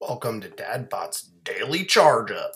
Welcome to DadBot's Daily Charge Up.